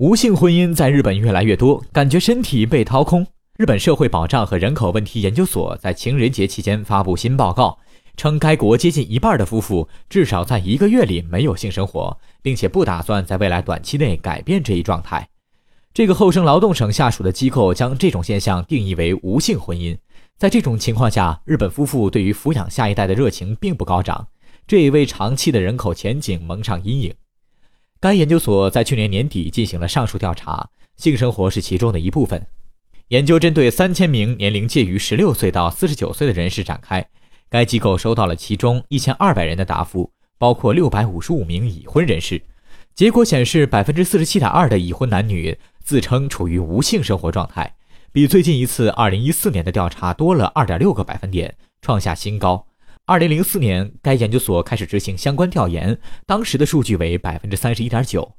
无性婚姻在日本越来越多，感觉身体被掏空。日本社会保障和人口问题研究所在情人节期间发布新报告，称该国接近一半的夫妇至少在一个月里没有性生活，并且不打算在未来短期内改变这一状态。这个厚生劳动省下属的机构将这种现象定义为无性婚姻。在这种情况下，日本夫妇对于抚养下一代的热情并不高涨，这也为长期的人口前景蒙上阴影。该研究所在去年年底进行了上述调查，性生活是其中的一部分。研究针对三千名年龄介于十六岁到四十九岁的人士展开，该机构收到了其中一千二百人的答复，包括六百五十五名已婚人士。结果显示，百分之四十七点二的已婚男女自称处于无性生活状态，比最近一次二零一四年的调查多了二点六个百分点，创下新高。二零零四年，该研究所开始执行相关调研，当时的数据为百分之三十一点九。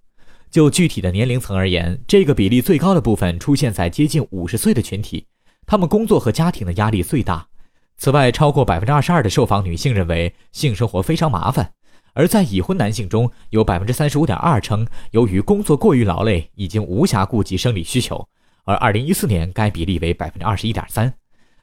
就具体的年龄层而言，这个比例最高的部分出现在接近五十岁的群体，他们工作和家庭的压力最大。此外，超过百分之二十二的受访女性认为性生活非常麻烦，而在已婚男性中有百分之三十五点二称由于工作过于劳累，已经无暇顾及生理需求，而二零一四年该比例为百分之二十一点三。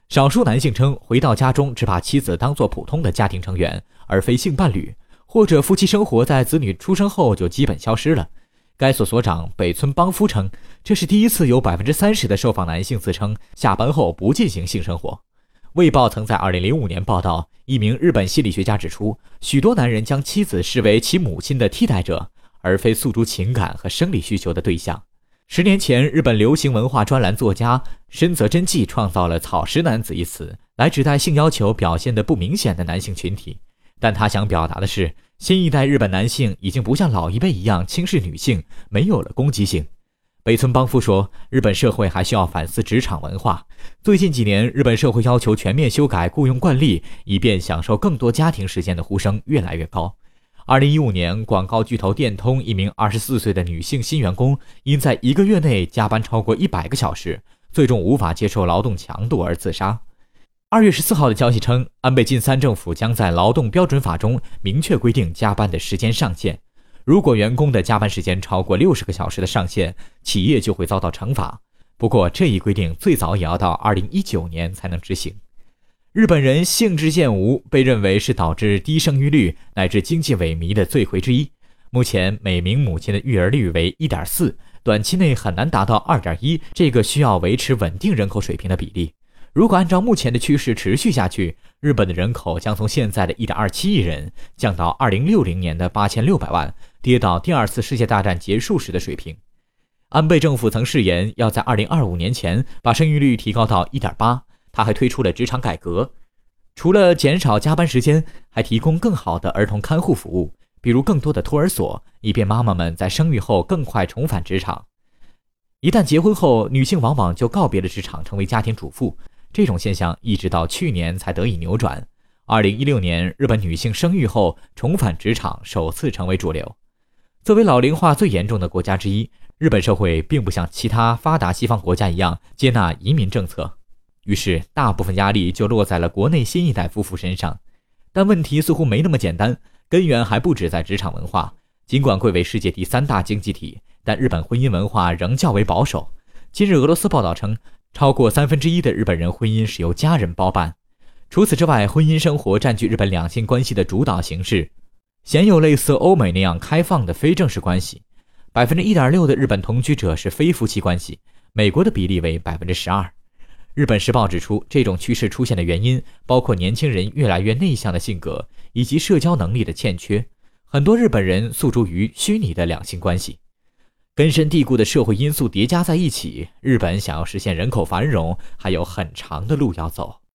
少数男性称，回到家中只把妻子当作普通的家庭成员，而非性伴侣，或者夫妻生活在子女出生后就基本消失了。该所所长北村邦夫称，这是第一次有百分之三十的受访男性自称下班后不进行性生活。《卫报》曾在二零零五年报道，一名日本心理学家指出，许多男人将妻子视为其母亲的替代者，而非诉诸情感和生理需求的对象。十年前，日本流行文化专栏作家深泽真纪创造了“草食男子”一词，来指代性要求表现得不明显的男性群体。但他想表达的是，新一代日本男性已经不像老一辈一样轻视女性，没有了攻击性。北村邦夫说，日本社会还需要反思职场文化。最近几年，日本社会要求全面修改雇佣惯例，以便享受更多家庭时间的呼声越来越高。二零一五年，广告巨头电通一名二十四岁的女性新员工，因在一个月内加班超过一百个小时，最终无法接受劳动强度而自杀。二月十四号的消息称，安倍晋三政府将在劳动标准法中明确规定加班的时间上限。如果员工的加班时间超过六十个小时的上限，企业就会遭到惩罚。不过，这一规定最早也要到二零一九年才能执行。日本人性质渐无被认为是导致低生育率乃至经济萎靡的罪魁之一。目前每名母亲的育儿率为一点四，短期内很难达到二点一这个需要维持稳定人口水平的比例。如果按照目前的趋势持续下去，日本的人口将从现在的一点二七亿人降到二零六零年的八千六百万，跌到第二次世界大战结束时的水平。安倍政府曾誓言要在二零二五年前把生育率提高到一点八。他还推出了职场改革，除了减少加班时间，还提供更好的儿童看护服务，比如更多的托儿所，以便妈妈们在生育后更快重返职场。一旦结婚后，女性往往就告别了职场，成为家庭主妇。这种现象一直到去年才得以扭转。二零一六年，日本女性生育后重返职场首次成为主流。作为老龄化最严重的国家之一，日本社会并不像其他发达西方国家一样接纳移民政策。于是，大部分压力就落在了国内新一代夫妇身上。但问题似乎没那么简单，根源还不止在职场文化。尽管贵为世界第三大经济体，但日本婚姻文化仍较为保守。今日俄罗斯报道称，超过三分之一的日本人婚姻是由家人包办。除此之外，婚姻生活占据日本两性关系的主导形式，鲜有类似欧美那样开放的非正式关系。百分之一点六的日本同居者是非夫妻关系，美国的比例为百分之十二。日本时报指出，这种趋势出现的原因包括年轻人越来越内向的性格以及社交能力的欠缺。很多日本人诉诸于虚拟的两性关系，根深蒂固的社会因素叠加在一起，日本想要实现人口繁荣还有很长的路要走。